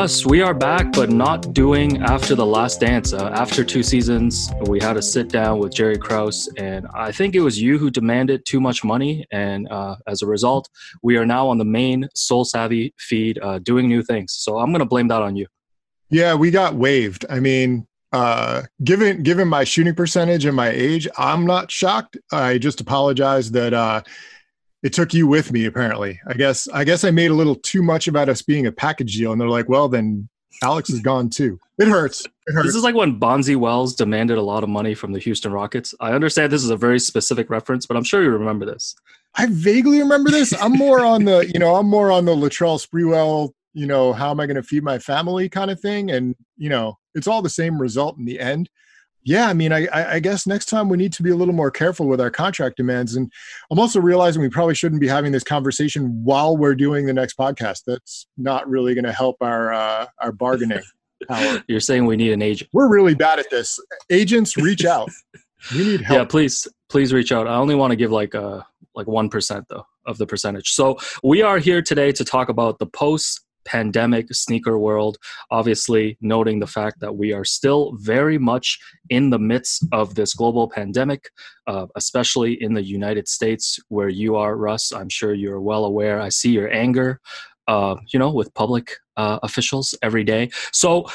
Russ, we are back, but not doing after the last dance. Uh, after two seasons, we had a sit down with Jerry Krause, and I think it was you who demanded too much money. And uh, as a result, we are now on the main Sole Savvy feed uh, doing new things. So I'm going to blame that on you. Yeah, we got waived. I mean, uh, given given my shooting percentage and my age, I'm not shocked. I just apologize that uh, it took you with me apparently. I guess i guess i made a little too much about us being a package deal and they're like well then alex is gone too. It hurts. It hurts. this is like when bonzi wells demanded a lot of money from the houston rockets. I understand this is a very specific reference but i'm sure you remember this. I vaguely remember this. I'm more on the you know i'm more on the latrell sprewell you know how am i going to feed my family kind of thing and you know it's all the same result in the end yeah, I mean, I, I guess next time we need to be a little more careful with our contract demands. And I'm also realizing we probably shouldn't be having this conversation while we're doing the next podcast. That's not really going to help our uh, our bargaining power. You're saying we need an agent. We're really bad at this. Agents, reach out. We need help. Yeah, please, please reach out. I only want to give like a uh, like one percent though of the percentage. So we are here today to talk about the post pandemic sneaker world. Obviously, noting the fact that we are still very much in the midst of this global pandemic, uh, especially in the United States, where you are, Russ. I'm sure you're well aware. I see your anger, uh, you know, with public uh, officials every day. So,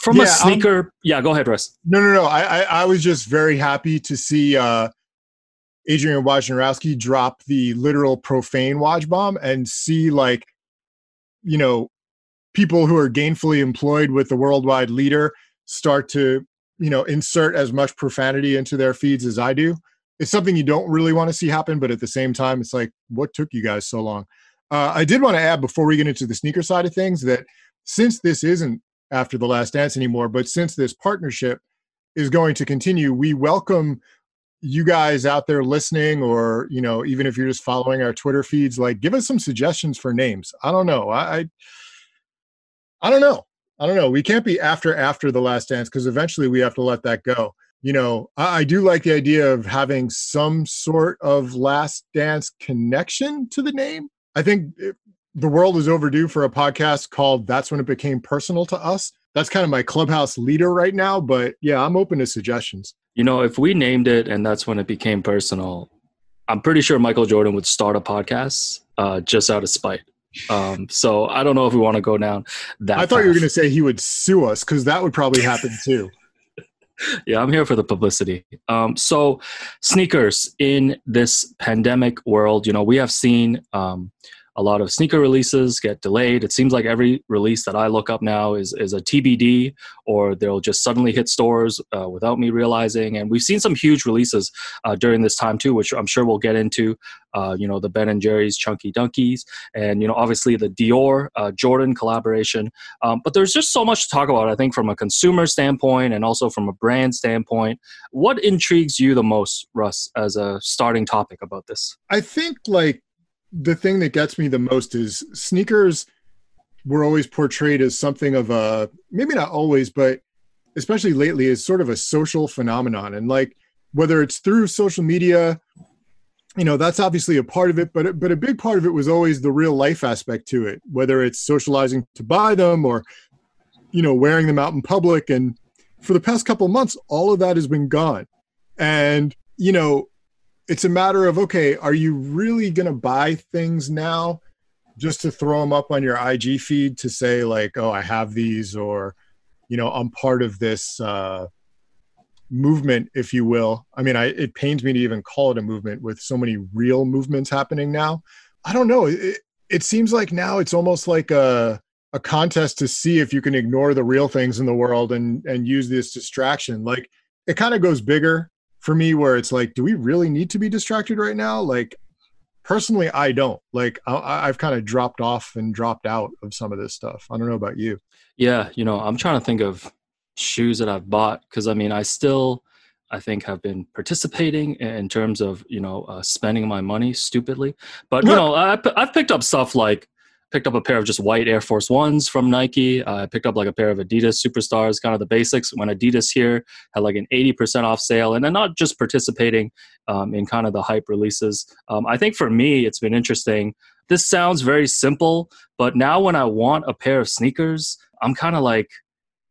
from yeah, a sneaker, um, yeah, go ahead, Russ. No, no, no. I, I, I was just very happy to see uh, Adrian Wojnarowski drop the literal profane watch bomb and see like you know people who are gainfully employed with the worldwide leader start to you know insert as much profanity into their feeds as i do it's something you don't really want to see happen but at the same time it's like what took you guys so long? Uh, i did want to add before we get into the sneaker side of things that since this isn't after the last dance anymore but since this partnership is going to continue we welcome you guys out there listening or you know even if you're just following our twitter feeds like give us some suggestions for names. I don't know. I i, I don't know. I don't know. We can't be after after the last dance because eventually we have to let that go. You know I, I do like the idea of having some sort of last dance connection to the name. I think it, the world is overdue for a podcast called that's when it became personal to us. That's kind of my clubhouse leader right now but yeah i'm open to suggestions you know, if we named it and that's when it became personal, I'm pretty sure Michael Jordan would start a podcast uh, just out of spite. Um, so I don't know if we want to go down that. I thought path. you were going to say he would sue us because that would probably happen too. yeah, I'm here for the publicity. Um, so, sneakers in this pandemic world, you know, we have seen um, a lot of sneaker releases get delayed. It seems like every release that I look up now is, is a TBD or they'll just suddenly hit stores uh, without me realizing. And we've seen some huge releases uh, during this time too, which I'm sure we'll get into. Uh, you know, the Ben and Jerry's Chunky Dunkies, and you know, obviously the Dior uh, Jordan collaboration. Um, but there's just so much to talk about. I think from a consumer standpoint and also from a brand standpoint. What intrigues you the most, Russ, as a starting topic about this? I think like the thing that gets me the most is sneakers were always portrayed as something of a maybe not always, but especially lately as sort of a social phenomenon. And like whether it's through social media, you know, that's obviously a part of it, but but a big part of it was always the real life aspect to it, whether it's socializing to buy them or you know, wearing them out in public. And for the past couple months, all of that has been gone. And, you know, it's a matter of okay, are you really going to buy things now just to throw them up on your IG feed to say like, oh, I have these, or you know, I'm part of this uh, movement, if you will. I mean, I, it pains me to even call it a movement with so many real movements happening now. I don't know. It, it seems like now it's almost like a a contest to see if you can ignore the real things in the world and and use this distraction. Like it kind of goes bigger for me where it's like do we really need to be distracted right now? Like personally i don't. Like I, have kind of dropped off and dropped out of some of this stuff. I don't know about you. Yeah you know i'm trying to think of shoes that i've bought because i mean i still i think have been participating in terms of you know uh, spending my money stupidly. But you know I, i've picked up stuff like picked up a pair of just white Air Force Ones from Nike. Uh, I picked up like a pair of Adidas Superstars, kind of the basics. When Adidas here had like an 80% off sale, and then not just participating um, in kind of the hype releases. Um, I think for me, it's been interesting this sounds very simple, but now when I want a pair of sneakers, I'm kind of like,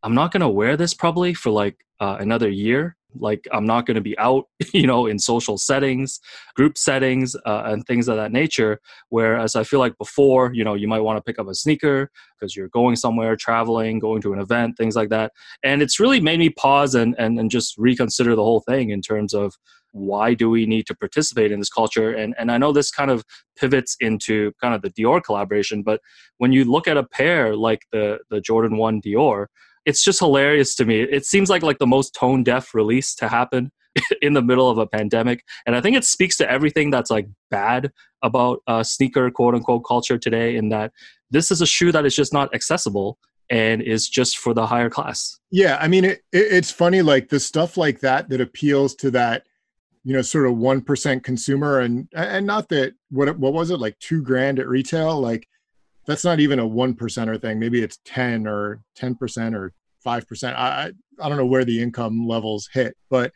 I'm not going to wear this probably for like uh, another year like i'm not going to be out you know in social settings group settings uh, and things of that nature. Whereas i feel like before you know you might want to pick up a sneaker because you're going somewhere traveling going to an event things like that. And it's really made me pause and, and and just reconsider the whole thing in terms of why do we need to participate in this culture? And and i know this kind of pivots into kind of the dior collaboration but when you look at a pair like the the jordan 1 dior it's just hilarious to me. It seems like like the most tone deaf release to happen in the middle of a pandemic, and I think it speaks to everything that's like bad about uh, sneaker quote unquote culture today. In that this is a shoe that is just not accessible and is just for the higher class. Yeah, I mean it, it, it's funny like the stuff like that that appeals to that you know sort of one percent consumer and and not that what what was it like two grand at retail like that's not even a one percenter thing. Maybe it's 10 or 10% or 5%. I, I don't know where the income levels hit, but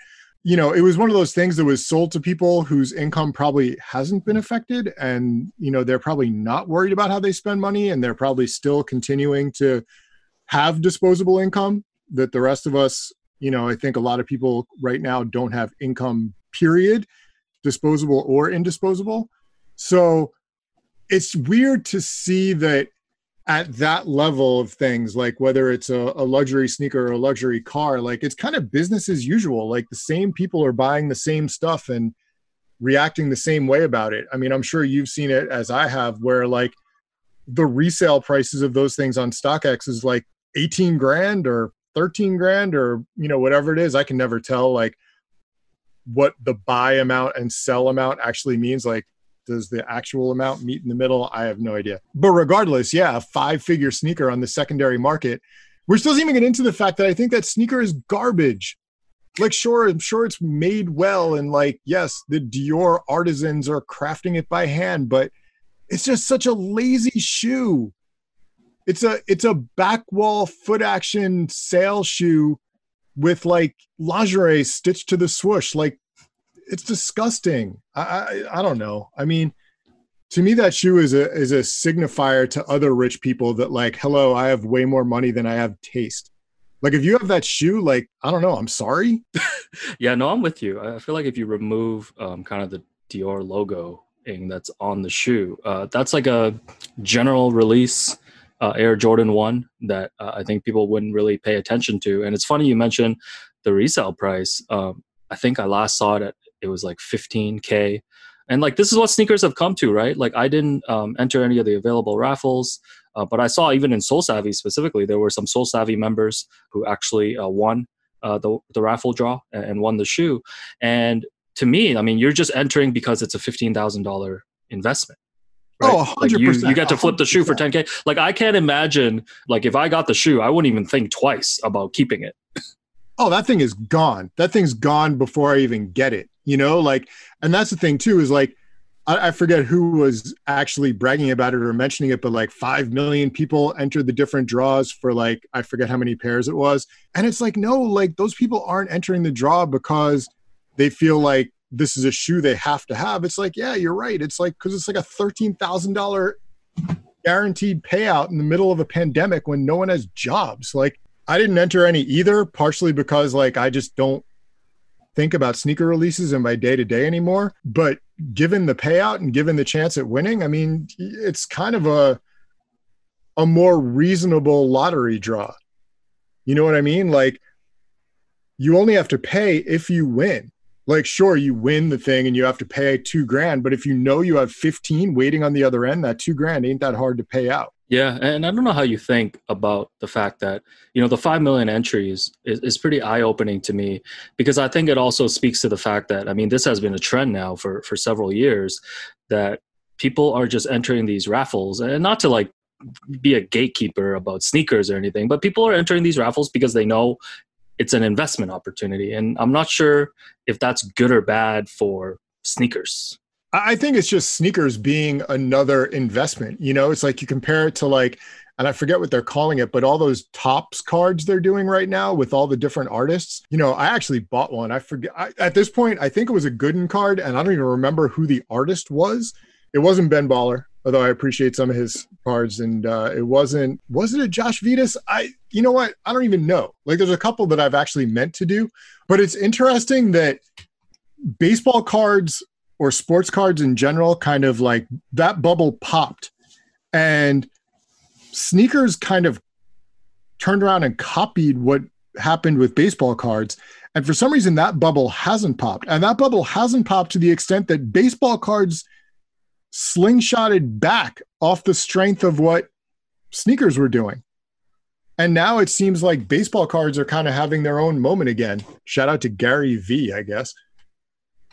you know, it was one of those things that was sold to people whose income probably hasn't been affected. And, you know, they're probably not worried about how they spend money and they're probably still continuing to have disposable income that the rest of us, you know, I think a lot of people right now don't have income, period, disposable or indisposable. So it's weird to see that at that level of things like whether it's a, a, luxury sneaker or a luxury car like it's kind of business as usual like the same people are buying the same stuff and reacting the same way about it. I mean i'm sure you've seen it as i have where like the resale prices of those things on stockx is like 18 grand or 13 grand or you know whatever it is. I can never tell like what the buy amount and sell amount actually means. Like does the actual amount meet in the middle? I have no idea. But regardless, yeah, a five figure sneaker on the secondary market. We're still even get into the fact that I think that sneaker is garbage. Like, sure, I'm sure it's made well, and like, yes, the Dior artisans are crafting it by hand, but it's just such a lazy shoe. It's a it's a back wall foot action sale shoe with like lingerie stitched to the swoosh. Like it's disgusting. I, I I don't know. I mean, to me that shoe is a is a signifier to other rich people that like, hello, I have way more money than I have taste. Like if you have that shoe, like I don't know, I'm sorry. yeah, no, I'm with you. I feel like if you remove um, kind of the Dior logo thing that's on the shoe, uh, that's like a general release uh, Air Jordan One that uh, I think people wouldn't really pay attention to. And it's funny you mentioned the resale price. Um, I think I last saw it at it was like 15k and like this is what sneakers have come to right like i didn't um, enter any of the available raffles uh, but i saw even in sole savvy specifically there were some sole savvy members who actually uh, won uh, the, the raffle draw and won the shoe and to me i mean you're just entering because it's a $15000 investment Right? Oh, 100%. Like you, you get to flip the shoe 100%. for 10K. Like I can't imagine, like if I got the shoe, I wouldn't even think twice about keeping it. Oh, that thing is gone. That thing's gone before I even get it you know like and that's the thing too is like I, I, forget who was actually bragging about it or mentioning it but like 5 million people entered the different draws for like i forget how many pairs it was. And it's like no like those people aren't entering the draw because they feel like this is a shoe they have to have. It's like yeah you're right. It's like because it's like a $13000 guaranteed payout in the middle of a pandemic when no one has jobs. Like i didn't enter any either partially because like i just don't think about sneaker releases in my day to day anymore. But given the payout and given the chance at winning, I mean, it's kind of a a more reasonable lottery draw. You know what I mean? Like you only have to pay if you win. Like sure, you win the thing and you have to pay 2 grand, but if you know you have 15 waiting on the other end, that 2 grand ain't that hard to pay out. Yeah, and I don't know how you think about the fact that you know the five million entries is, is pretty eye opening to me because I think it also speaks to the fact that I mean this has been a trend now for for several years that people are just entering these raffles and not to like be a gatekeeper about sneakers or anything, but people are entering these raffles because they know it's an investment opportunity, and I'm not sure if that's good or bad for sneakers. I think it's just sneakers being another investment. You know, it's like you compare it to like, and I forget what they're calling it, but all those Topps cards they're doing right now with all the different artists. You know, I actually bought one. I forget I, at this point. I think it was a Gooden card, and I don't even remember who the artist was. It wasn't Ben Baller. Although I appreciate some of his cards. And uh, it wasn't was it a Josh Vides? I you know what? I don't even know. Like there's a couple that I've actually meant to do, but it's interesting that baseball cards or sports cards in general kind of like that bubble popped and sneakers kind of turned around and copied what happened with baseball cards and for some reason that bubble hasn't popped and that bubble hasn't popped to the extent that baseball cards slingshotted back off the strength of what sneakers were doing and now it seems like baseball cards are kind of having their own moment again shout out to gary vee i guess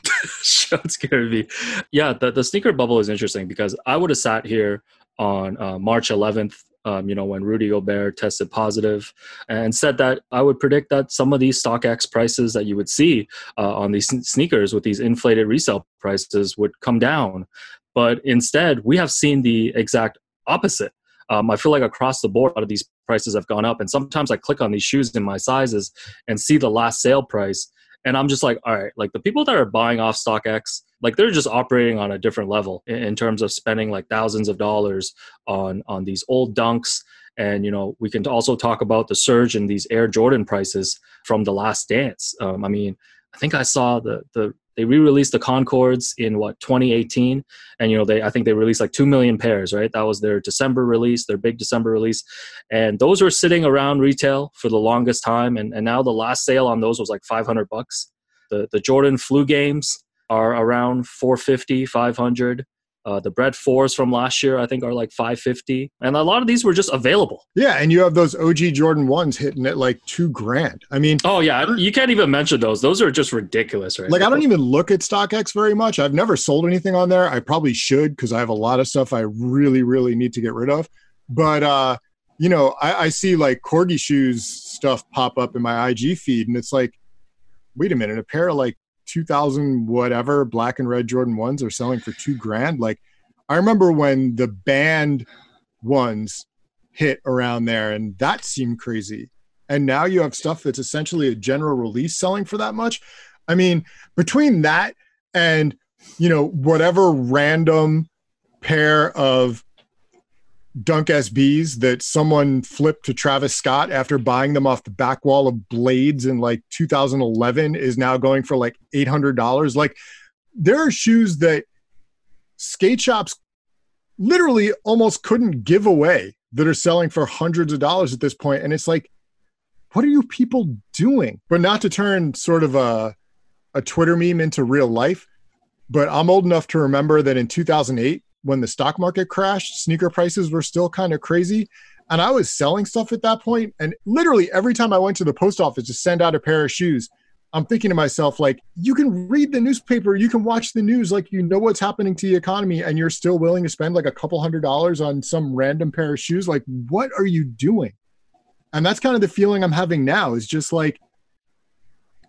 Shout out to Gary Vee. Yeah, the, the sneaker bubble is interesting because I would have sat here on uh, March 11th, um, you know, when Rudy Gobert tested positive and said that I would predict that some of these StockX prices that you would see uh, on these sneakers with these inflated resale prices would come down. But instead, we have seen the exact opposite. Um, I feel like across the board, a lot of these prices have gone up. And sometimes I click on these shoes in my sizes and see the last sale price and I'm just like, all right, like the people that are buying off StockX, like they're just operating on a different level in, in terms of spending like thousands of dollars on on these old dunks. And you know, we can also talk about the surge in these Air Jordan prices from the Last Dance. Um, I mean, I think I saw the the they re-released the Concords in what 2018, and you know they I think they released like two million pairs, right? That was their December release, their big December release, and those were sitting around retail for the longest time, and and now the last sale on those was like 500 bucks. The the Jordan Flu games are around 450, 500. Uh, the Bred fours from last year, I think, are like 550, and a lot of these were just available. Yeah, and you have those OG Jordan ones hitting at like two grand. I mean, oh yeah, you can't even mention those. Those are just ridiculous, right? Like, I don't even look at StockX very much. I've never sold anything on there. I probably should because I have a lot of stuff I really, really need to get rid of. But uh, you know, I, I see like corgi shoes stuff pop up in my IG feed, and it's like, wait a minute, a pair of like 2000 whatever black and red Jordan ones are selling for two grand. Like I remember when the Banned ones hit around there and that seemed crazy. And now you have stuff that's essentially a general release selling for that much. I mean, between that and, you know, whatever random pair of Dunk SBs that someone flipped to Travis Scott after buying them off the back wall of Blades in like 2011 is now going for like $800. Like there are shoes that skate shops literally almost couldn't give away that are selling for hundreds of dollars at this point and it's like what are you people doing? But not to turn sort of a a Twitter meme into real life, but I'm old enough to remember that in 2008 when the stock market crashed, sneaker prices were still kind of crazy. And I was selling stuff at that point. And literally every time I went to the post office to send out a pair of shoes, I'm thinking to myself, like, you can read the newspaper, you can watch the news, like, you know what's happening to the economy, and you're still willing to spend like a couple hundred dollars on some random pair of shoes. Like, what are you doing? And that's kind of the feeling I'm having now is just like,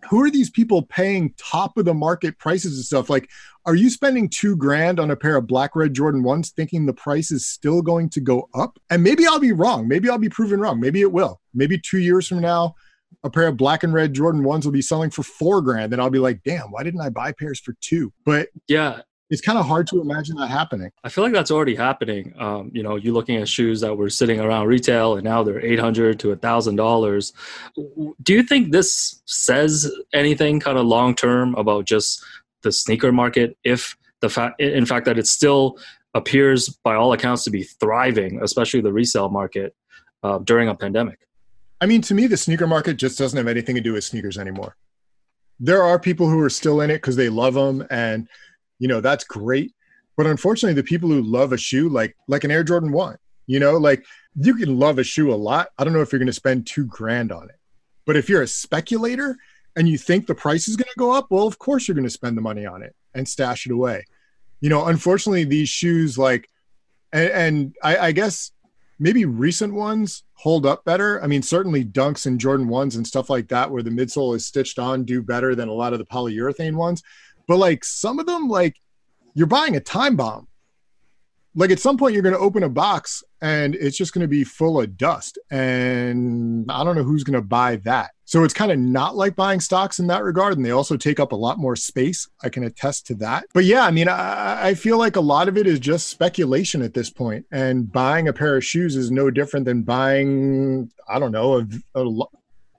who are these people paying top of the market prices and stuff? Like, are you spending two grand on a pair of black red Jordan ones thinking the price is still going to go up? And maybe I'll be wrong. Maybe I'll be proven wrong. Maybe it will. Maybe two years from now, a pair of black and red Jordan ones will be selling for four grand. And I'll be like, damn, why didn't I buy pairs for two? But yeah, it's kind of hard to imagine that happening. I feel like that's already happening. Um, you know, you're looking at shoes that were sitting around retail and now they're eight hundred to a thousand dollars. Do you think this says anything kind of long term about just the sneaker market? If the fact, in fact, that it still appears by all accounts to be thriving, especially the resale market uh, during a pandemic. I mean, to me, the sneaker market just doesn't have anything to do with sneakers anymore. There are people who are still in it because they love them and you know that's great but unfortunately the people who love a shoe like like an air jordan 1 you know like you can love a shoe a lot i don't know if you're going to spend two grand on it but if you're a speculator and you think the price is going to go up well of course you're going to spend the money on it and stash it away you know unfortunately these shoes like and, and I, I guess maybe recent ones hold up better. I mean, certainly dunks and Jordan ones and stuff like that, where the midsole is stitched on, do better than a lot of the polyurethane ones. But like some of them, like you're buying a time bomb. like at some point you're going to open a box and it's just going to be full of dust and i don't know who's going to buy that. So it's kind of not like buying stocks in that regard and they also take up a lot more space. I can attest to that. But yeah i mean i, I feel like a lot of it is just speculation at this point and buying a pair of shoes is no different than buying i don't know a, a,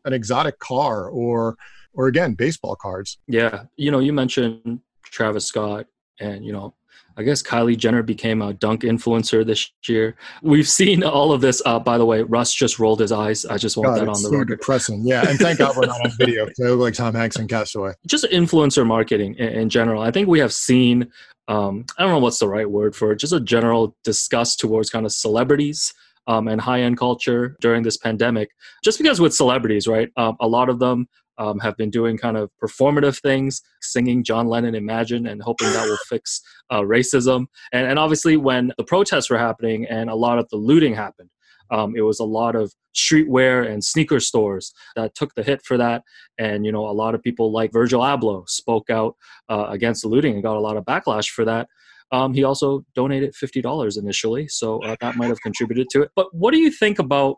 an exotic car or or again baseball cards yeah you know you mentioned travis scott and you know I guess Kylie Jenner became a dunk influencer this year. We've seen all of this. Uh, by the way, Russ just rolled his eyes. I just want God, that on the so record. Depressing, yeah. And thank God we're not on video. They look like Tom Hanks and Castaway. Just influencer marketing in, in general. I think we have seen. Um, I don't know what's the right word for it. Just a general disgust towards kind of celebrities. Um, and high end culture during this pandemic. Just because with celebrities, right? Um, a lot of them um, have been doing kind of performative things, singing John Lennon Imagine and hoping that will fix uh, racism. And, and obviously, when the protests were happening and a lot of the looting happened, um, it was a lot of streetwear and sneaker stores that took the hit for that. And, you know, a lot of people like Virgil Abloh spoke out uh, against the looting and got a lot of backlash for that. Um, he also donated $50 initially, so uh, that might have contributed to it. But what do you think about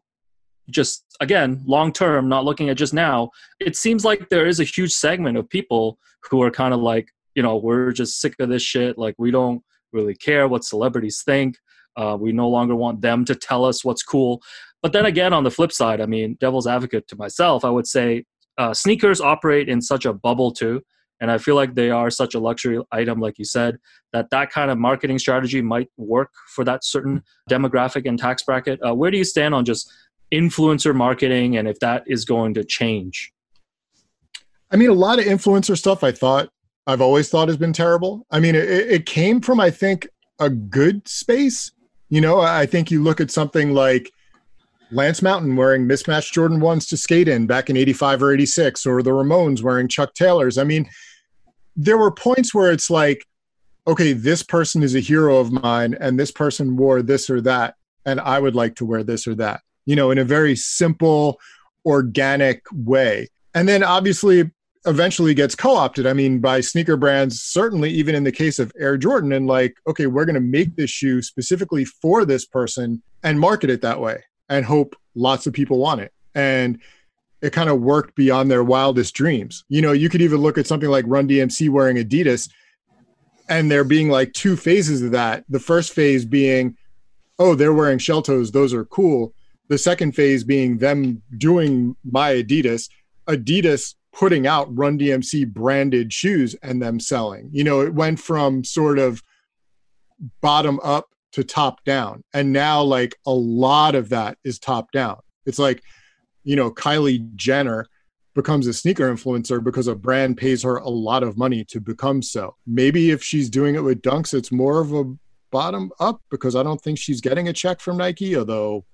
just again long term not looking at just now it seems like there is a huge segment of people who are kind of like you know we're just sick of this shit like we don't really care what celebrities think uh, we no longer want them to tell us what's cool. But then again on the flip side i mean devil's advocate to myself i would say uh, sneakers operate in such a bubble too and i feel like they are such a luxury item like you said that that kind of marketing strategy might work for that certain demographic and tax bracket. Uh, where do you stand on just influencer marketing and if that is going to change? I mean, a lot of influencer stuff I thought I've always thought has been terrible. I mean, it, it came from, I think, a good space. You know, I think you look at something like Lance Mountain wearing mismatched Jordan 1s to skate in back in 85 or 86, or the Ramones wearing Chuck Taylors. I mean, there were points where it's like, okay, this person is a hero of mine, and this person wore this or that, and I would like to wear this or that you know, in a very simple, organic way. And then obviously eventually gets co-opted. I mean, by sneaker brands, certainly even in the case of Air Jordan, and like, okay, we're going to make this shoe specifically for this person and market it that way and hope lots of people want it. And it kind of worked beyond their wildest dreams. You know, you could even look at something like Run DMC wearing Adidas, and there being like two phases of that. The first phase being, oh, they're wearing shell toes, those are cool the second phase being them doing my Adidas, Adidas putting out Run DMC branded shoes and them selling. You know, it went from sort of bottom up to top down. And now, like, a lot of that is top down. It's like, you know, Kylie Jenner becomes a sneaker influencer because a brand pays her a lot of money to become so. Maybe if she's doing it with dunks, it's more of a bottom up because I don't think she's getting a check from Nike, although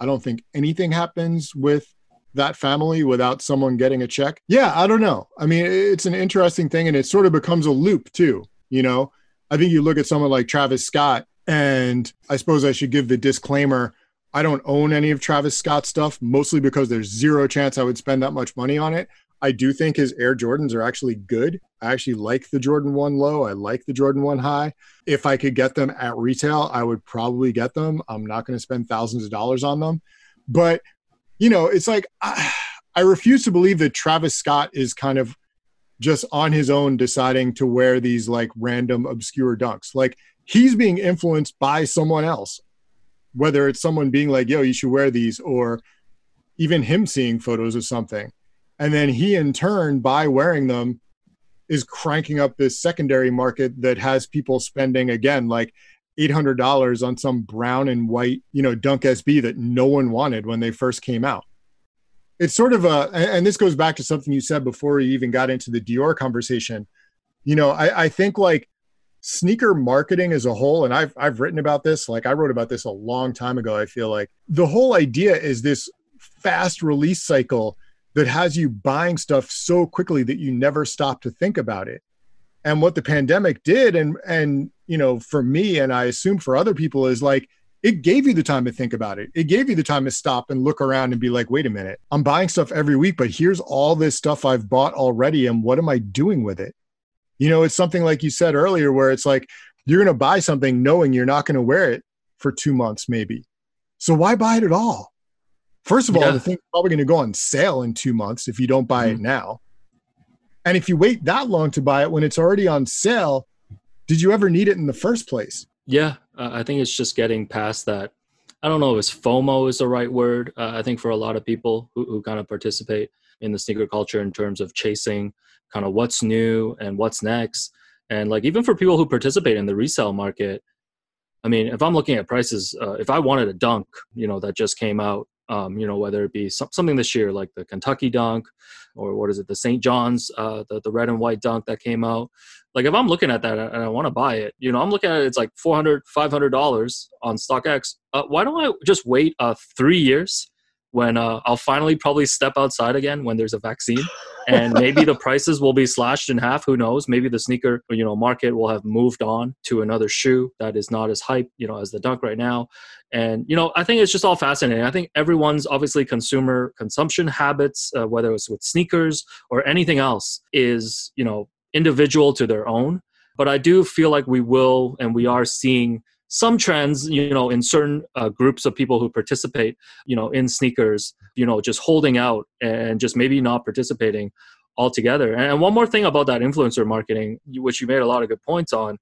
I don't think anything happens with that family without someone getting a check. Yeah, I don't know. I mean, it's an interesting thing and it sort of becomes a loop too, you know. I think you look at someone like Travis Scott and I suppose I should give the disclaimer I don't own any of Travis Scott's stuff mostly because there's zero chance I would spend that much money on it. I do think his Air Jordans are actually good. I actually like the Jordan 1 low. I like the Jordan 1 high. If I could get them at retail, I would probably get them. I'm not going to spend thousands of dollars on them. But, you know, it's like I, I refuse to believe that Travis Scott is kind of just on his own deciding to wear these like random obscure dunks. Like he's being influenced by someone else, whether it's someone being like, yo, you should wear these, or even him seeing photos of something and then he in turn by wearing them is cranking up this secondary market that has people spending again like $800 on some brown and white you know dunk sb that no one wanted when they first came out. It's sort of a and this goes back to something you said before you even got into the dior conversation. You know i, I think like sneaker marketing as a whole and I've I've written about this like I wrote about this a long time ago I feel like. The whole idea is this fast release cycle that has you buying stuff so quickly that you never stop to think about it and what the pandemic did and and you know for me and i assume for other people is like it gave you the time to think about it it gave you the time to stop and look around and be like wait a minute i'm buying stuff every week but here's all this stuff i've bought already and what am i doing with it you know it's something like you said earlier where it's like you're going to buy something knowing you're not going to wear it for two months, maybe. So why buy it at all? First of all, yeah. the thing's probably going to go on sale in two months if you don't buy mm-hmm. it now. And if you wait that long to buy it when it's already on sale, did you ever need it in the first place? Yeah, uh, I think it's just getting past that. I don't know if FOMO is the right word. Uh, I think for a lot of people who, who kind of participate in the sneaker culture in terms of chasing kind of what's new and what's next, and like even for people who participate in the resale market, I mean, if I'm looking at prices, uh, if I wanted a dunk, you know, that just came out, um, you know, whether it be some, something this year like the Kentucky dunk or what is it, the St. John's, uh, the, the red and white dunk that came out. Like if I'm looking at that and I want to buy it, you know, I'm looking at it, it's like 400 $500 on StockX. Uh, why don't I just wait uh, three years when uh, I'll finally probably step outside again when there's a vaccine, and maybe the prices will be slashed in half. Who knows? Maybe the sneaker you know market will have moved on to another shoe that is not as hype you know as the Dunk right now. And you know I think it's just all fascinating. I think everyone's obviously consumer consumption habits, uh, whether it's with sneakers or anything else, is you know individual to their own. But I do feel like we will and we are seeing some trends you know in certain uh, groups of people who participate you know in sneakers you know just holding out and just maybe not participating altogether. And one more thing about that influencer marketing which you made a lot of good points on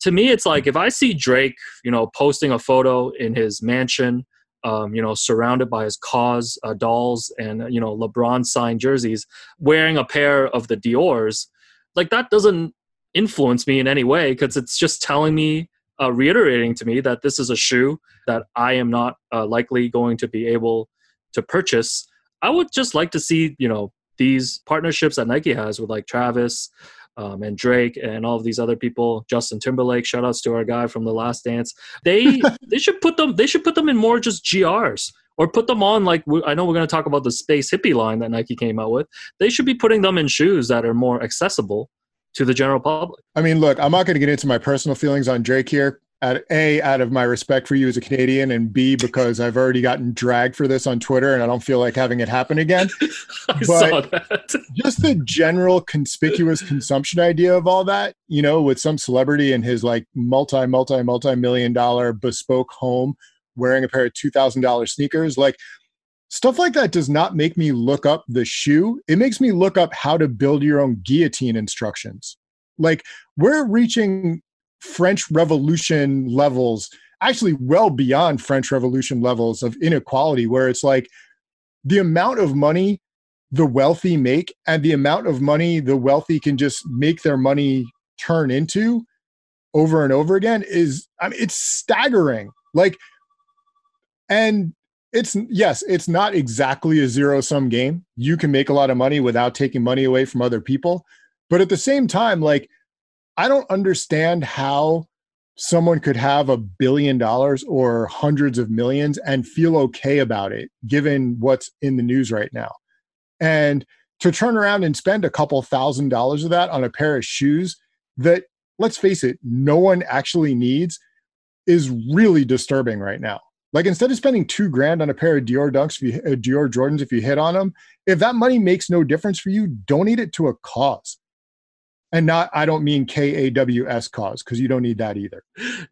to me it's like if i see drake you know posting a photo in his mansion um, you know surrounded by his KAWS uh, dolls and you know lebron signed jerseys wearing a pair of the dior's like that doesn't influence me in any way because it's just telling me uh, reiterating to me that this is a shoe that I am not uh, likely going to be able to purchase. I would just like to see, you know, these partnerships that Nike has with like Travis um, and Drake and all of these other people, Justin Timberlake. Shout outs to our guy from The Last Dance. They they should put them. They should put them in more just GRs or put them on like I know we're going to talk about the Space Hippie line that Nike came out with. They should be putting them in shoes that are more accessible to the general public. I mean, look, I'm not going to get into my personal feelings on Drake here. At a, out of my respect for you as a Canadian, and B, because I've already gotten dragged for this on Twitter, and I don't feel like having it happen again. I but saw that. just the general conspicuous consumption idea of all that, you know, with some celebrity in his like multi, multi, multi million dollar bespoke home wearing a pair of two thousand dollar sneakers, like Stuff like that does not make me look up the shoe. It makes me look up how to build your own guillotine instructions. Like we're reaching French Revolution levels, actually well beyond French Revolution levels of inequality, where it's like the amount of money the wealthy make and the amount of money the wealthy can just make their money turn into over and over again is I mean it's staggering. Like and it's yes, it's not exactly a zero sum game. You can make a lot of money without taking money away from other people. But at the same time, like, I don't understand how someone could have a billion dollars or hundreds of millions and feel okay about it, given what's in the news right now. And to turn around and spend a couple thousand dollars of that on a pair of shoes that, let's face it, no one actually needs is really disturbing right now. Like instead of spending two grand on a pair of Dior Dunks, if you, uh, Dior Jordans, if you hit on them, if that money makes no difference for you, donate it to a cause. And not, I don't mean K A W S cause because you don't need that either.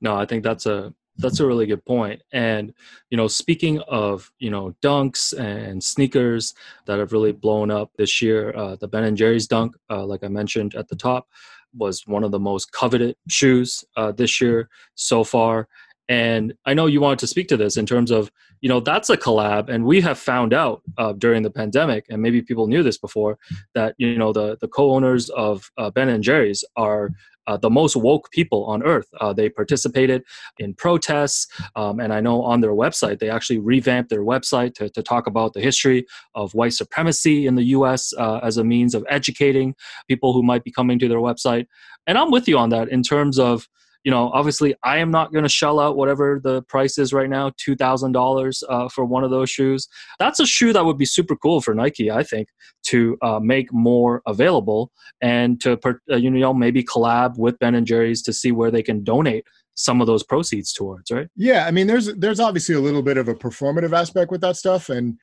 No, I think that's a that's a really good point. And you know, speaking of you know dunks and sneakers that have really blown up this year, uh, the Ben and Jerry's dunk, uh, like I mentioned at the top, was one of the most coveted shoes uh, this year so far. And I know you wanted to speak to this in terms of, you know, that's a collab. And we have found out uh, during the pandemic, and maybe people knew this before, that, you know, the, the co owners of uh, Ben and Jerry's are uh, the most woke people on earth. Uh, they participated in protests. Um, and I know on their website, they actually revamped their website to, to talk about the history of white supremacy in the US uh, as a means of educating people who might be coming to their website. And I'm with you on that in terms of, you know, obviously, I am not going to shell out whatever the price is right now, two thousand uh, dollars for one of those shoes. That's a shoe that would be super cool for Nike, I think, to uh, make more available and to uh, you know maybe collab with Ben and Jerry's to see where they can donate some of those proceeds towards, right? Yeah, I mean, there's there's obviously a little bit of a performative aspect with that stuff, and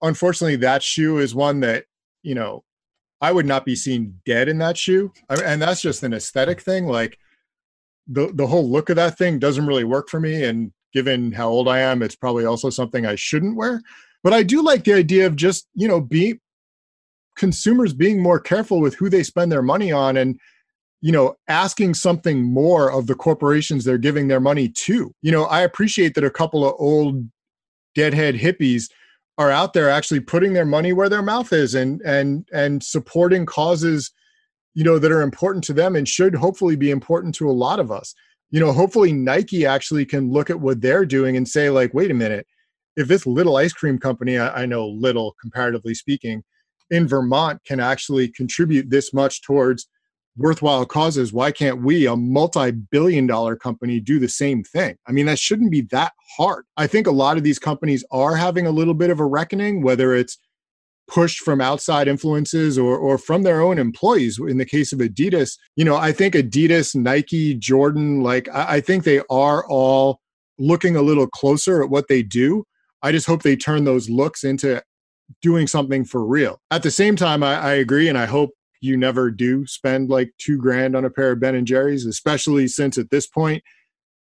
unfortunately, that shoe is one that you know I would not be seen dead in that shoe, I mean, and that's just an aesthetic thing, like the the whole look of that thing doesn't really work for me. And given how old I am, it's probably also something I shouldn't wear. But I do like the idea of just you know be consumers being more careful with who they spend their money on and you know asking something more of the corporations they're giving their money to you know i appreciate that a couple of old deadhead hippies are out there actually putting their money where their mouth is and and and supporting causes you know that are important to them and should hopefully be important to a lot of us. You know hopefully nike actually can look at what they're doing and say like wait a minute. If this little ice cream company i, I know little comparatively speaking in vermont can actually contribute this much towards worthwhile causes why can't we a multi-billion dollar company do the same thing? I mean that shouldn't be that hard. I think a lot of these companies are having a little bit of a reckoning whether it's pushed from outside influences or or from their own employees. In the case of adidas you know i think adidas nike jordan like i, I think they are all looking a little closer at what they do. I just hope they turn those looks into doing something for real. At the same time I, I agree and i hope you never do spend like two grand on a pair of Ben and Jerry's, especially since at this point,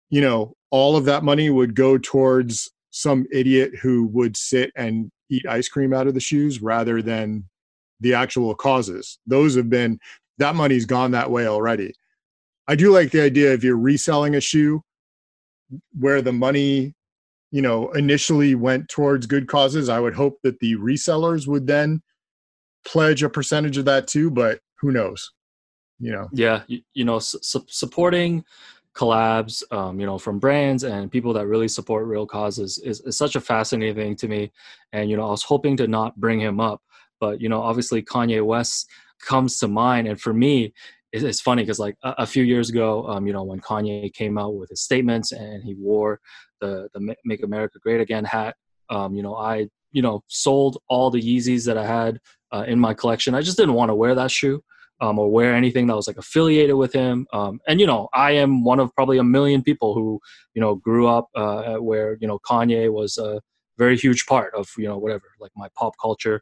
you know, all of that money would go towards some idiot who would sit and eat ice cream out of the shoes rather than the actual causes. Those have been that money's gone that way already. I do like the idea if you're reselling a shoe where the money, you know, initially went towards good causes, I would hope that the resellers would then pledge a percentage of that too, but who knows? You know. Yeah, you, you know, su- supporting collabs, um, you know, from brands and people that really support real causes is, is such a fascinating thing to me. And you know, I was hoping to not bring him up, but you know, obviously Kanye West comes to mind, and for me, it's funny because like a, few years ago, um, you know, when Kanye came out with his statements and he wore the the Make America Great Again hat, um, you know, I you know sold all the Yeezys that I had uh, in my collection. I just didn't want to wear that shoe um, or wear anything that was like affiliated with him. Um, and you know, I am one of probably a million people who you know grew up uh, where you know Kanye was a very huge part of you know whatever like my pop culture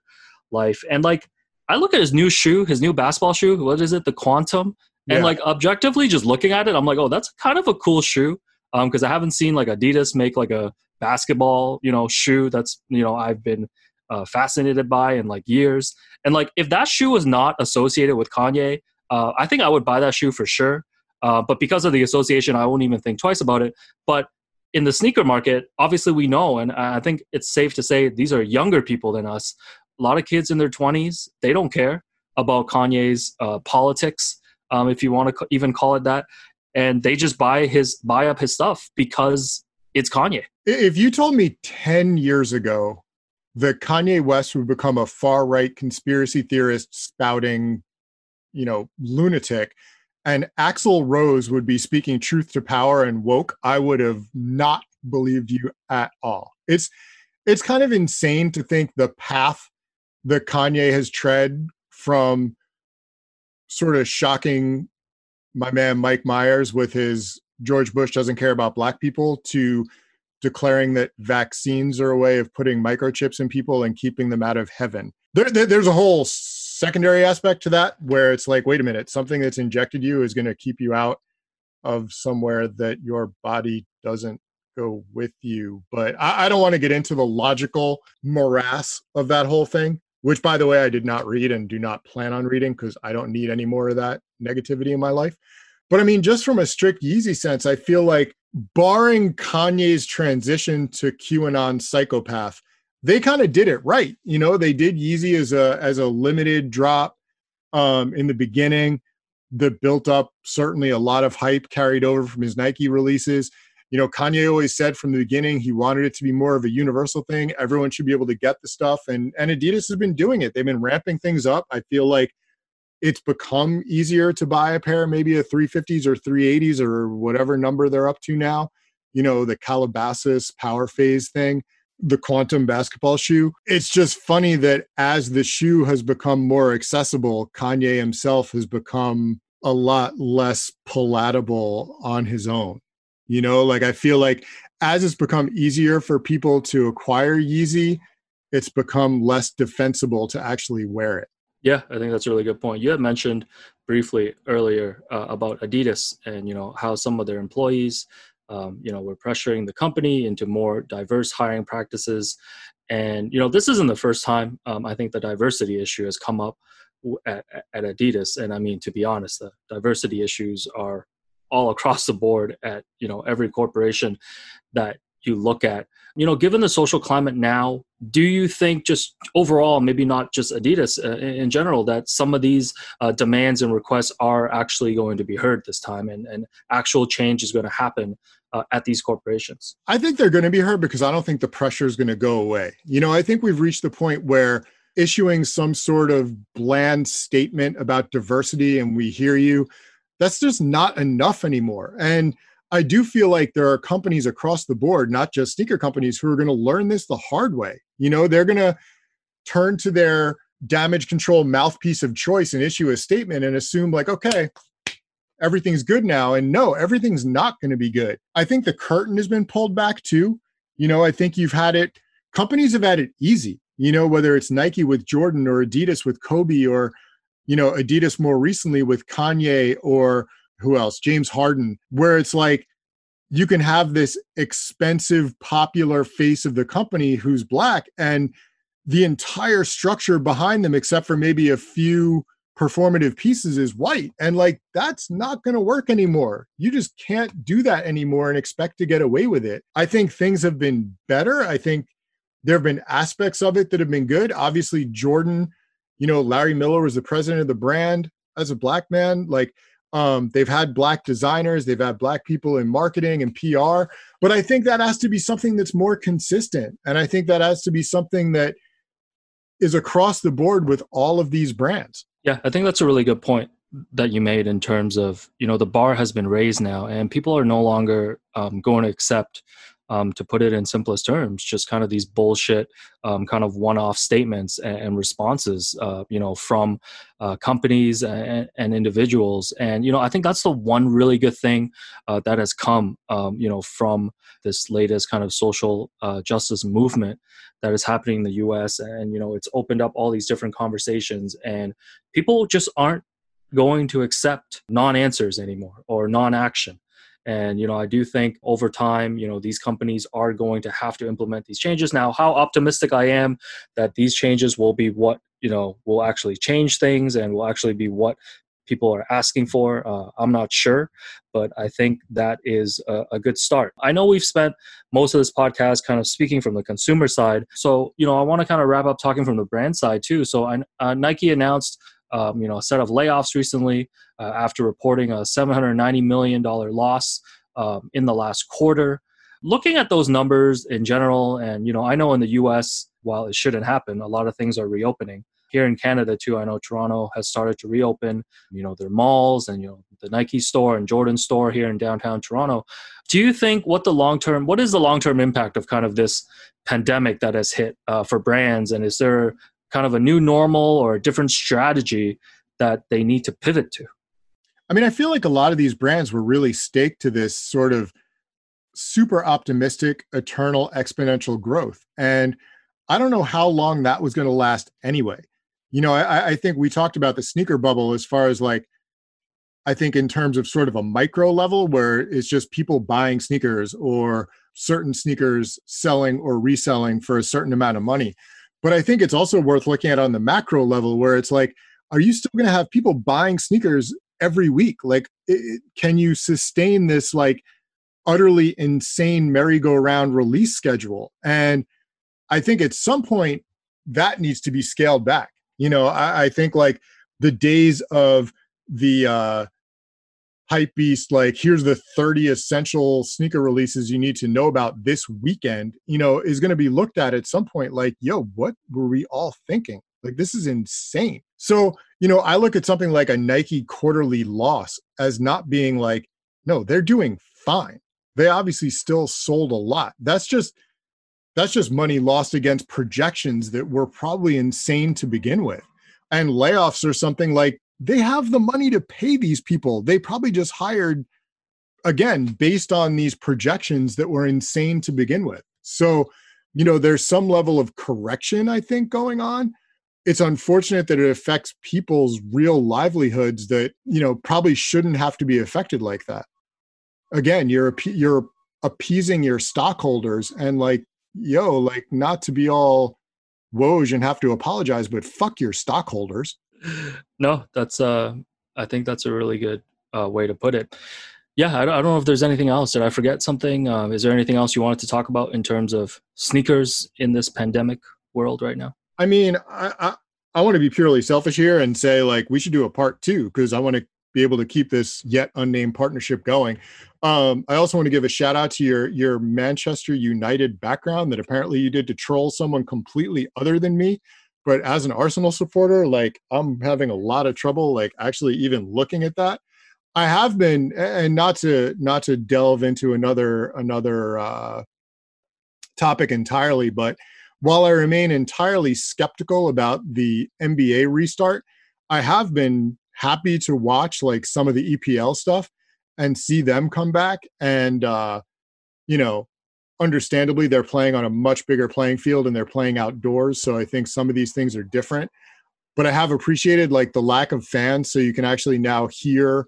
life. And like I look at his new shoe, his new basketball shoe. What is it? The Quantum. And yeah. like objectively, just looking at it, I'm like, oh, that's kind of a cool shoe. Um, because I haven't seen like Adidas make like a basketball, you know, shoe that's you know I've been uh, fascinated by in like years. And like if that shoe was not associated with Kanye, uh, I think I would buy that shoe for sure. Uh, but because of the association, I won't even think twice about it. But in the sneaker market, obviously we know, and I think it's safe to say these are younger people than us. A lot of kids in their 20s, they don't care about Kanye's uh, politics, um, if you want to even call it that, and they just buy his buy up his stuff because it's Kanye. If you told me 10 years ago that Kanye West would become a far right conspiracy theorist spouting, you know, lunatic, and Axl Rose would be speaking truth to power and woke, I would have not believed you at all. It's it's kind of insane to think the path that Kanye has tread from sort of shocking my man Mike Myers with his George Bush doesn't care about black people to declaring that vaccines are a way of putting microchips in people and keeping them out of heaven. There, there, there's a whole secondary aspect to that where it's like, wait a minute, something that's injected you is going to keep you out of somewhere that your body doesn't go with you. But I, I don't want to get into the logical morass of that whole thing, which, by the way, I did not read and do not plan on reading because I don't need any more of that negativity in my life. But I mean, just from a strict Yeezy sense, I feel like barring Kanye's transition to QAnon psychopath, they kind of did it right. You know, they did Yeezy as a as a limited drop um, in the beginning that built up certainly a lot of hype carried over from his Nike releases. You know, Kanye always said from the beginning he wanted it to be more of a universal thing. Everyone should be able to get the stuff, and and Adidas has been doing it. They've been ramping things up. I feel like it's become easier to buy a pair, maybe a 350s or 380s or whatever number they're up to now. You know, the Calabasas Powerphase thing, the quantum basketball shoe. It's just funny that as the shoe has become more accessible, Kanye himself has become a lot less palatable on his own. You know, like I feel like as it's become easier for people to acquire Yeezy, it's become less defensible to actually wear it. Yeah, I think that's a really good point. You had mentioned briefly earlier uh, about Adidas and you know how some of their employees, um, you know, were pressuring the company into more diverse hiring practices, and you know this isn't the first time um, I think the diversity issue has come up at, at Adidas. And I mean, to be honest, the diversity issues are all across the board at you know every corporation that you look at. You know given the social climate now do you think just overall maybe not just adidas uh, in general that some of these uh, demands and requests are actually going to be heard this time and, and actual change is going to happen uh, at these corporations? I think they're going to be heard because i don't think the pressure is going to go away. You know i think we've reached the point where issuing some sort of bland statement about diversity and we hear you that's just not enough anymore. And I do feel like there are companies across the board, not just sneaker companies, who are going to learn this the hard way. You know, they're going to turn to their damage control mouthpiece of choice and issue a statement and assume, like, okay, everything's good now. And no, everything's not going to be good. I think the curtain has been pulled back too. You know, I think you've had it, companies have had it easy, you know, whether it's Nike with Jordan or Adidas with Kobe or you know, Adidas more recently with Kanye or who else? James Harden, where it's like you can have this expensive, popular face of the company who's black and the entire structure behind them, except for maybe a few performative pieces, is white. And like that's not going to work anymore. You just can't do that anymore and expect to get away with it. I think things have been better. I think there have been aspects of it that have been good. Obviously, Jordan you know, Larry Miller was the president of the brand as a black man. Like, um, they've had black designers, they've had black people in marketing and PR, but I think that has to be something that's more consistent. And I think that has to be something that is across the board with all of these brands. Yeah, I think that's a really good point that you made in terms of you know the bar has been raised now and people are no longer um, going to accept um, to put it in simplest terms, just kind of these bullshit um, kind of one-off statements and, and responses, uh, you know, from uh, companies and, and, individuals. And you know, I think that's the one really good thing uh, that has come, um, you know, from this latest kind of social uh, justice movement that is happening in the U.S. And you know, it's opened up all these different conversations, and people just aren't going to accept non-answers anymore or non-action and you know, I do think over time, you know, these companies are going to have to implement these changes. Now, how optimistic I am that these changes will be what you know will actually change things and will actually be what people are asking for. Uh, I'm not sure, but I think that is a, a, good start. I know we've spent most of this podcast kind of speaking from the consumer side. So, you know, I want to kind of wrap up talking from the brand side too. So, I, uh, Nike announced um, you know, a set of layoffs recently uh, after reporting a $790 million loss um, in the last quarter. Looking at those numbers in general, and you know, I know in the U.S., while it shouldn't happen, a lot of things are reopening. Here in Canada too, I know Toronto has started to reopen. You know, their malls and you know the Nike store and Jordan store here in downtown Toronto. Do you think what the long term, what is the long term impact of kind of this pandemic that has hit uh, for brands, and is there kind of a new normal or a different strategy that they need to pivot to? I mean, I feel like a lot of these brands were really staked to this sort of super optimistic, eternal, exponential growth. And I don't know how long that was going to last anyway. You know, I, I, think we talked about the sneaker bubble as far as like, I think in terms of sort of a micro level where it's just people buying sneakers or certain sneakers selling or reselling for a certain amount of money. But I think it's also worth looking at on the macro level where it's like, are you still going to have people buying sneakers every week? Like, it, can you sustain this like utterly insane merry-go-round release schedule? And I think at some point that needs to be scaled back. You know, I, I think like the days of the uh, hype beast like here's the 30 essential sneaker releases you need to know about this weekend you know is going to be looked at at some point like yo what were we all thinking? Like this is insane. So you know i look at something like a nike quarterly loss as not being like no they're doing fine. They obviously still sold a lot. That's just that's just money lost against projections that were probably insane to begin with. And layoffs are something like they have the money to pay these people. They probably just hired again based on these projections that were insane to begin with. So, you know, there's some level of correction I think going on, it's unfortunate that it affects people's real livelihoods that you know probably shouldn't have to be affected like that again you're you're appeasing your stockholders and like yo like not to be all woj and have to apologize but fuck your stockholders no that's uh i think that's a really good uh, way to put it yeah I don't, I don't know if there's anything else did i forget something uh, is there anything else you wanted to talk about in terms of sneakers in this pandemic world right now I mean, I, I, I want to be purely selfish here and say like we should do a part two because I want to be able to keep this yet unnamed partnership going. Um, I also want to give a shout out to your your Manchester United background that apparently you did to troll someone completely other than me. But as an Arsenal supporter, like I'm having a lot of trouble like actually even looking at that. I have been, and not to not to delve into another another uh, topic entirely, but while I remain entirely skeptical about the NBA restart, I have been happy to watch like some of the EPL stuff and see them come back. And, uh, you know, understandably, they're playing on a much bigger playing field and they're playing outdoors. So I think some of these things are different. But I have appreciated like the lack of fans. So you can actually now hear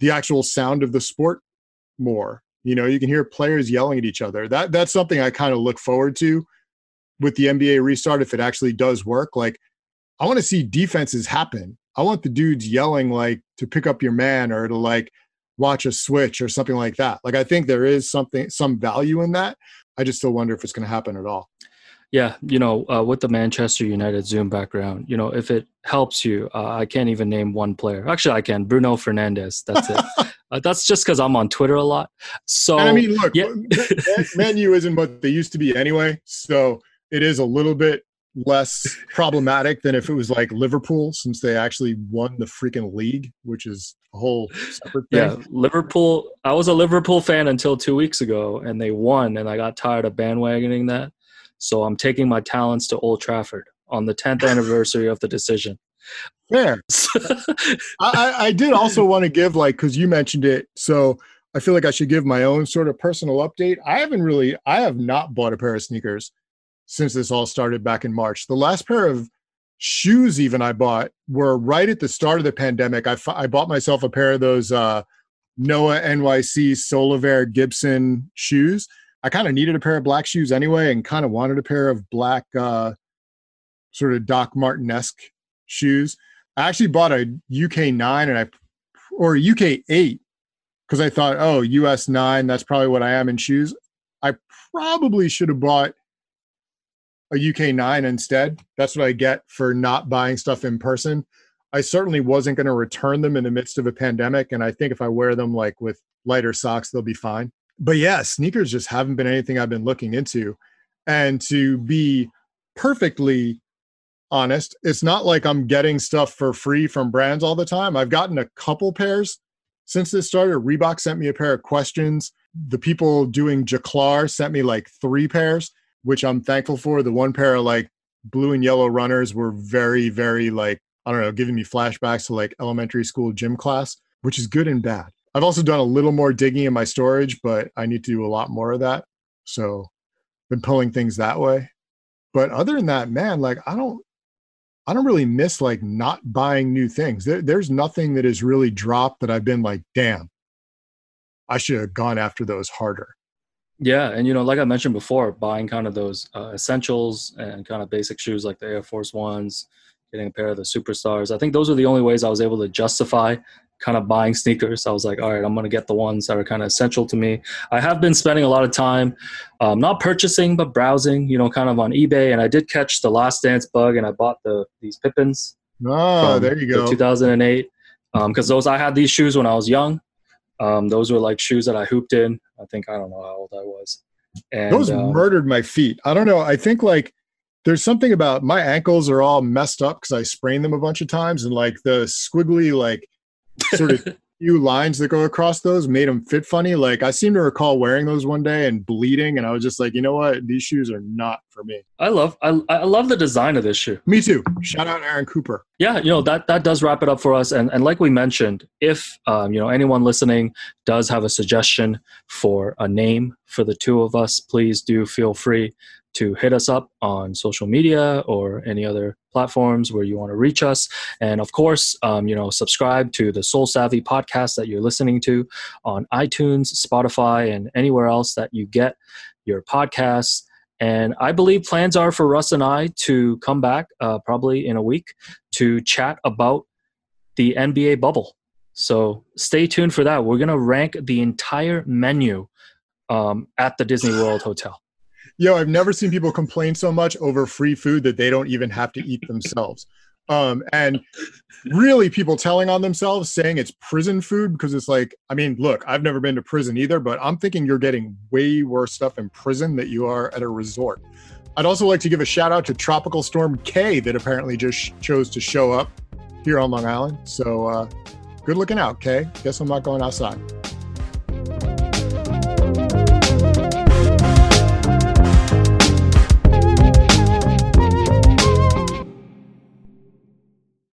the actual sound of the sport more. You know, you can hear players yelling at each other. That that's something I kind of look forward to with the NBA restart, if it actually does work, like I want to see defenses happen. I want the dudes yelling like to pick up your man or to like watch a switch or something like that. Like I think there is something some value in that. I just still wonder if it's going to happen at all. Yeah, you know, uh, with the Manchester United Zoom background, you know, if it helps you, uh, I can't even name one player. Actually, I can. Bruno Fernandes. That's it. uh, that's just because I'm on Twitter a lot. So and I mean, look, yeah. Man U isn't what they used to be anyway. So it is a little bit less problematic than if it was like Liverpool, since they actually won the freaking league, which is a whole separate thing. Yeah, Liverpool. I was a Liverpool fan until two weeks ago, and they won, and I got tired of bandwagoning that. So I'm taking my talents to Old Trafford on the 10th anniversary of the decision. Fair. I, I did also want to give like because you mentioned it, so I feel like I should give my own sort of personal update. I haven't really, I have not bought a pair of sneakers since this all started back in March. The last pair of shoes even I bought were right at the start of the pandemic. I, I bought myself a pair of those uh, Noah NYC Solovair Gibson shoes. I kind of needed a pair of black shoes anyway and kind of wanted a pair of black uh, sort of Doc Marten-esque shoes. I actually bought a UK 9 and I or UK 8 because I thought, oh, US 9, that's probably what I am in shoes. I probably should have bought a UK 9 instead. That's what I get for not buying stuff in person. I certainly wasn't going to return them in the midst of a pandemic. And I think if I wear them like with lighter socks, they'll be fine. But yeah, sneakers just haven't been anything I've been looking into. And to be perfectly honest, it's not like I'm getting stuff for free from brands all the time. I've gotten a couple pairs since this started. Reebok sent me a pair of questions. The people doing Jaclar sent me like three pairs which I'm thankful for. The one pair of like blue and yellow runners were very, very like, I don't know, giving me flashbacks to like elementary school gym class, which is good and bad. I've also done a little more digging in my storage, but I need to do a lot more of that. So been pulling things that way. But other than that, man, like I don't I don't really miss like not buying new things. There, there's nothing that has really dropped that I've been like, damn, I should have gone after those harder. Yeah, and you know, like I mentioned before, buying kind of those uh, essentials and kind of basic shoes like the Air Force Ones, getting a pair of the Superstars. I think those are the only ways I was able to justify kind of buying sneakers. I was like, all right, I'm going to get the ones that are kind of essential to me. I have been spending a lot of time, um, not purchasing, but browsing, you know, kind of on eBay. And I did catch the Last Dance bug, and I bought the these Pippins. Oh, there you go. 2008, because um, those I had these shoes when I was young. Um, those were like shoes that I hooped in. I think I don't know how old I was. And, those um, murdered my feet. I don't know. I think like there's something about my ankles are all messed up because I sprained them a bunch of times, and like the squiggly like sort of few lines that go across those made them fit funny. Like I seem to recall wearing those one day and bleeding, and I was just like, you know what, these shoes are not for me. I love I, I love the design of this shoe. Me too. Shout out Aaron Cooper. Yeah, you know that that does wrap it up for us. And and like we mentioned, if um, you know anyone listening does have a suggestion for a name for the two of us, please do feel free to hit us up on social media or any other platforms where you want to reach us. And of course, um, you know, subscribe to the Sole Savvy podcast that you're listening to on iTunes, Spotify, and anywhere else that you get your podcasts. And I believe plans are for Russ and I to come back uh, probably in a week to chat about the NBA bubble. So stay tuned for that. We're going to rank the entire menu um, at the Disney World Hotel. Yo, I've never seen people complain so much over free food that they don't even have to eat themselves. Um, and really people telling on themselves saying it's prison food because it's like, I mean, look, I've never been to prison either, but I'm thinking you're getting way worse stuff in prison that you are at a resort. I'd also like to give a shout out to Tropical Storm K that apparently just chose to show up here on Long Island. So uh, good looking out, k Guess I'm not going outside.